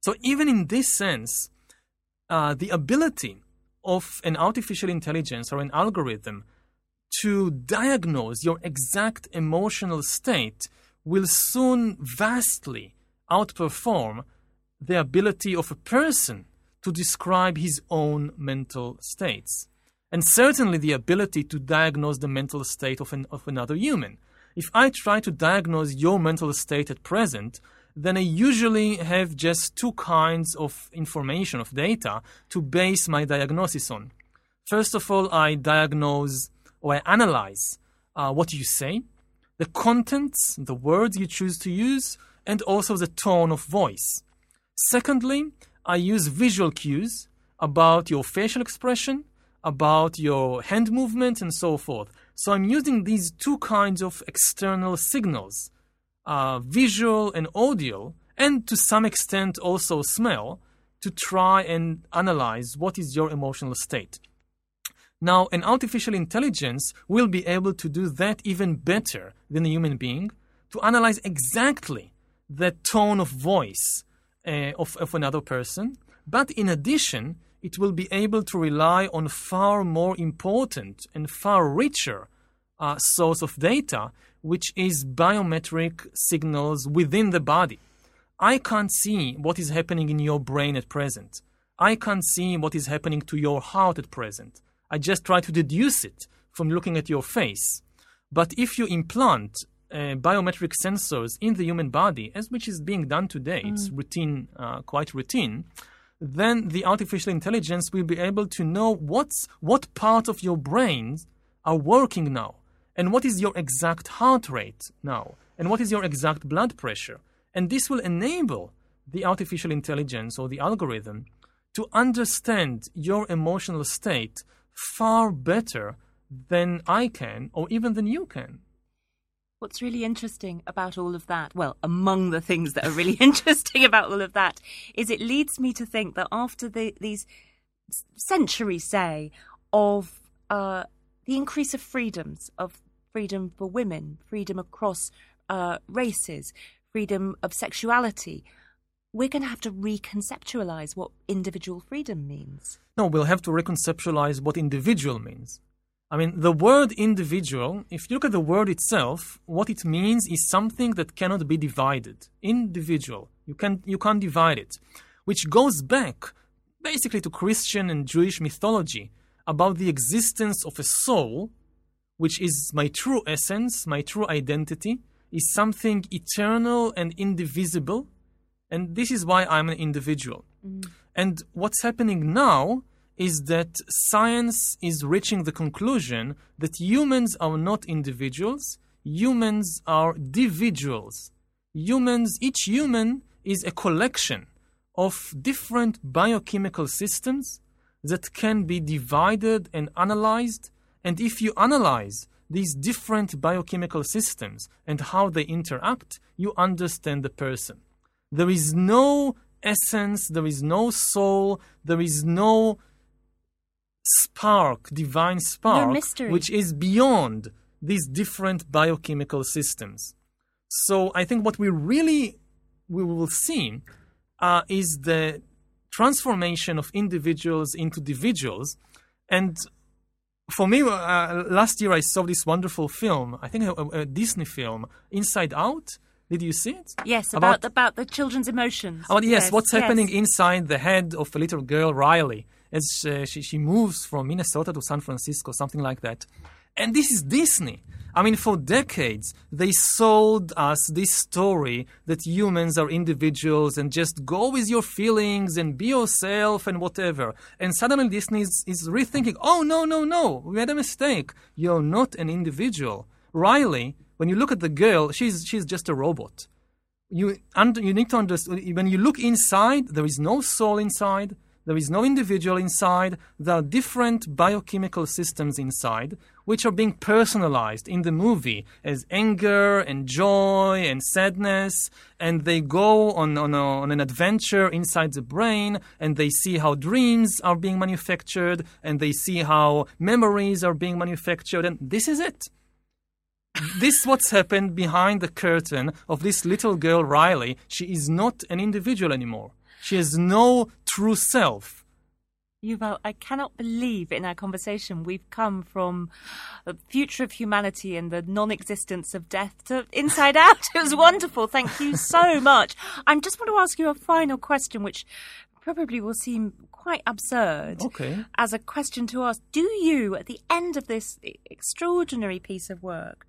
So even in this sense, uh, the ability of an artificial intelligence or an algorithm to diagnose your exact emotional state will soon vastly outperform the ability of a person to describe his own mental states. And certainly the ability to diagnose the mental state of, an, of another human. If I try to diagnose your mental state at present, then I usually have just two kinds of information, of data, to base my diagnosis on. First of all, I diagnose or I analyze uh, what you say, the contents, the words you choose to use, and also the tone of voice. Secondly, I use visual cues about your facial expression, about your hand movement, and so forth. So I'm using these two kinds of external signals, uh, visual and audio, and to some extent also smell, to try and analyze what is your emotional state. Now, an artificial intelligence will be able to do that even better than a human being to analyze exactly the tone of voice uh, of, of another person. But in addition, it will be able to rely on far more important and far richer uh, source of data, which is biometric signals within the body. I can't see what is happening in your brain at present. I can't see what is happening to your heart at present. I just try to deduce it from looking at your face. But if you implant uh, biometric sensors in the human body, as which is being done today, it's routine, uh, quite routine. Then the artificial intelligence will be able to know what's what part of your brains are working now, and what is your exact heart rate now, and what is your exact blood pressure, and this will enable the artificial intelligence or the algorithm to understand your emotional state far better than I can, or even than you can. What's really interesting about all of that, well, among the things that are really interesting about all of that, is it leads me to think that after the, these centuries, say, of uh, the increase of freedoms, of freedom for women, freedom across uh, races, freedom of sexuality, we're going to have to reconceptualize what individual freedom means. No, we'll have to reconceptualize what individual means. I mean, the word individual, if you look at the word itself, what it means is something that cannot be divided. Individual. You, can, you can't divide it. Which goes back basically to Christian and Jewish mythology about the existence of a soul, which is my true essence, my true identity, is something eternal and indivisible. And this is why I'm an individual. Mm. And what's happening now is that science is reaching the conclusion that humans are not individuals, humans are dividuals. Humans, each human is a collection of different biochemical systems that can be divided and analyzed. And if you analyze these different biochemical systems and how they interact, you understand the person. There is no essence, there is no soul, there is no spark, divine spark, which is beyond these different biochemical systems. So I think what we really we will see uh, is the transformation of individuals into dividuals. And for me, uh, last year I saw this wonderful film, I think a, a, Disney film, Inside Out. Did you see it? Yes, about about, about the children's emotions. Oh, yes, yes what's yes. happening inside the head of a little girl, Riley as uh, she, she moves from Minnesota to San Francisco, something like that. And this is Disney. I mean, for decades, they sold us this story that humans are individuals and just go with your feelings and be yourself and whatever. And suddenly Disney is, is rethinking, oh, no, no, no, we made a mistake. You're not an individual. Riley, when you look at the girl, she's, she's just a robot. You, you need to understand, when you look inside, there is no soul inside. There is no individual inside. There are different biochemical systems inside, which are being personalized in the movie as anger and joy and sadness. And they go on, on, a, on an adventure inside the brain and they see how dreams are being manufactured and they see how memories are being manufactured. And this is it this is what's happened behind the curtain of this little girl Riley. She is not an individual anymore. She has no true self. Yuval, I cannot believe in our conversation we've come from the future of humanity and the non existence of death to inside out. It was wonderful. Thank you so much. I just want to ask you a final question, which probably will seem quite absurd okay. as a question to ask. Do you, at the end of this extraordinary piece of work,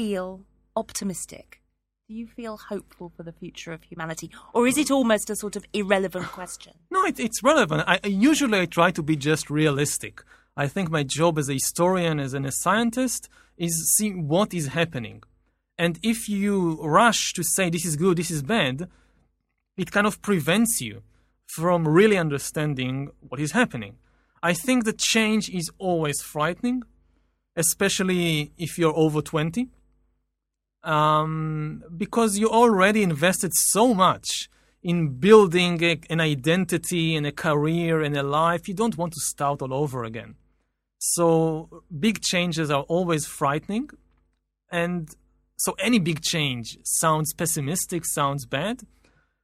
feel optimistic? do you feel hopeful for the future of humanity, or is it almost a sort of irrelevant question? No, it, it's relevant. I, usually I try to be just realistic. I think my job as a historian, as a scientist, is see what is happening. And if you rush to say this is good, this is bad, it kind of prevents you from really understanding what is happening. I think the change is always frightening, especially if you're over 20 um, because you already invested so much in building a, an identity and a career and a life. You don't want to start all over again. So big changes are always frightening. And so any big change sounds pessimistic, sounds bad.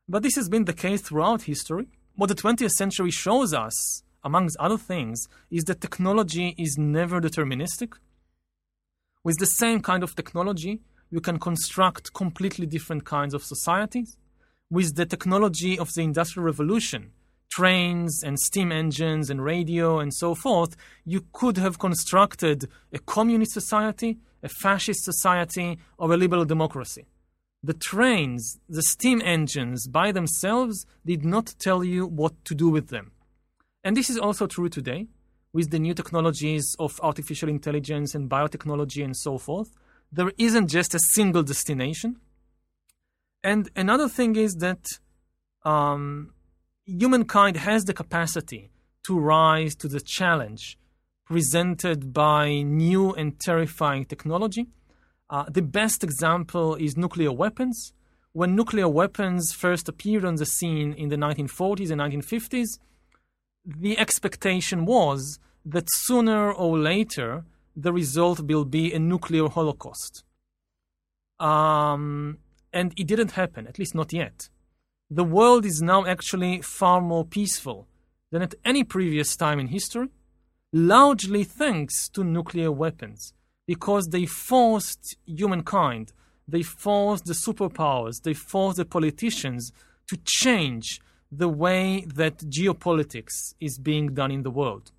But this has been the case throughout history. What the 20th century shows us, amongst other things, is that technology is never deterministic. With the same kind of technology, you can construct completely different kinds of societies. With the technology of the Industrial Revolution, trains and steam engines and radio and so forth, you could have constructed a communist society, a fascist society, or a liberal democracy. The trains, the steam engines by themselves did not tell you what to do with them. And this is also true today with the new technologies of artificial intelligence and biotechnology and so forth there isn't just a single destination. And another thing is that um, humankind has the capacity to rise to the challenge presented by new and terrifying technology. Uh, the best example is nuclear weapons. When nuclear weapons first appeared on the scene in the 1940s and 1950s, the expectation was that sooner or later the result will be a nuclear holocaust. Um, and it didn't happen, at least not yet. The world is now actually far more peaceful than at any previous time in history, largely thanks to nuclear weapons, because they forced humankind, they forced the superpowers, they forced the politicians to change the way that geopolitics is being done in the world.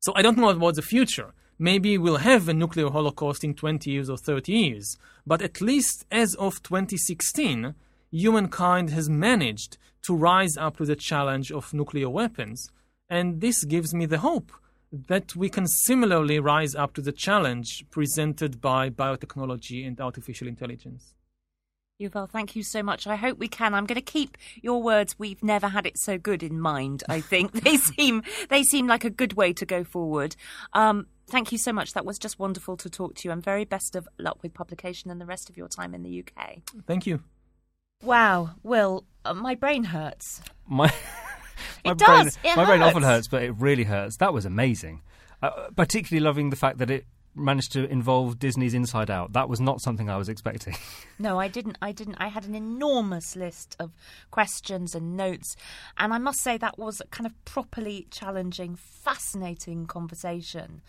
So I don't know about the future. Maybe we'll have a nuclear holocaust in 20 years or 30 years, but at least as of 2016, humankind has managed to rise up to the challenge of nuclear weapons. And this gives me the hope that we can similarly rise up to the challenge presented by biotechnology and artificial intelligence. Yuval, thank you so much. I hope we can. I'm going to keep your words. We've never had it so good in mind. I think they seem they seem like a good way to go forward. Um, thank you so much. That was just wonderful to talk to you, and very best of luck with publication and the rest of your time in the UK. Thank you. Wow, Will, uh, my brain hurts. My, my It brain, does. It my brain often hurts. hurts, but it really hurts. That was amazing. Uh, particularly loving the fact that it managed to involve Disney's Inside Out. That was not something I was expecting. No, I didn't. I didn't. I had an enormous list of questions and notes, and I must say that was a kind of properly challenging, fascinating conversation.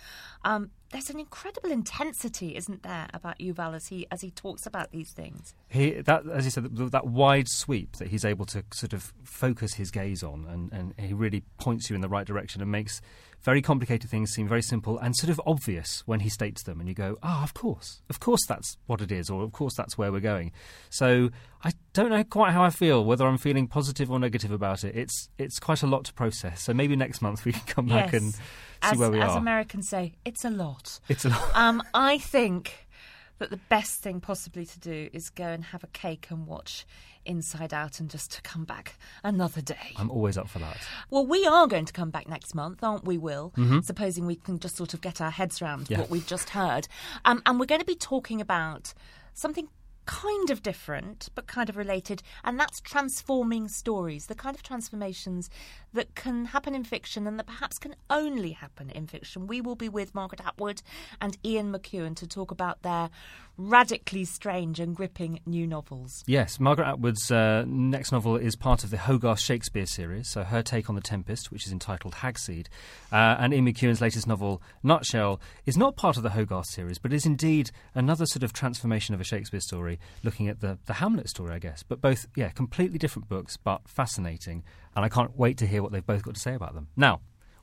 Um, there's an incredible intensity, isn't there, about Yuval as he as he talks about these things. He that as you said that, that wide sweep that he's able to sort of focus his gaze on, and, and he really points you in the right direction and makes very complicated things seem very simple and sort of obvious when he states them, and you go, ah, of course, of course that's what it is, or of course that's where we're going. So I don't know quite how I feel, whether I'm feeling positive or negative about it. It's it's quite a lot to process. So maybe next month we can come back and see as, where we as are. As Americans say, it's a lot. it's a lot. Um, I think that the best thing possibly to do is go and have a cake and watch Inside Out and just to come back another day. I'm always up for that. Well, we are going to come back next month, aren't we, Will? Supposing we can just sort of get our heads around Mm-hmm. Yeah. what we've just heard. Um, and we're going to be talking about something kind of different, but kind of related, and that's transforming stories, the kind of transformations that can happen in fiction and that perhaps can only happen in fiction. We will be with Margaret Atwood and Ian McEwan to talk about their radically strange and gripping new novels. Yes, Margaret Atwood's uh, next novel is part of the Hogarth Shakespeare series, so her take on The Tempest, which is entitled Hagseed. Uh, and Ian McEwan's latest novel, Nutshell, is not part of the Hogarth series, but is indeed another sort of transformation of a Shakespeare story, looking at the, the Hamlet story, I guess. But both, yeah, completely different books, but fascinating. And I can't wait to hear what they've both got to say about them. Now,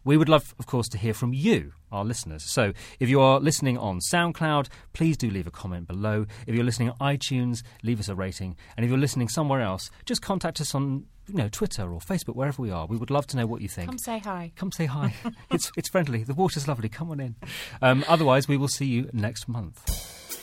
we would love, of course, to hear from you, our listeners. So if you are listening on SoundCloud, please do leave a comment below. If you're listening on iTunes, leave us a rating. And if you're listening somewhere else, just contact us on you know, Twitter or Facebook, wherever we are. We would love to know what you think. Come say hi. Come say hi. it's, it's friendly. The water's lovely. Come on in. Um, otherwise, we will see you next month.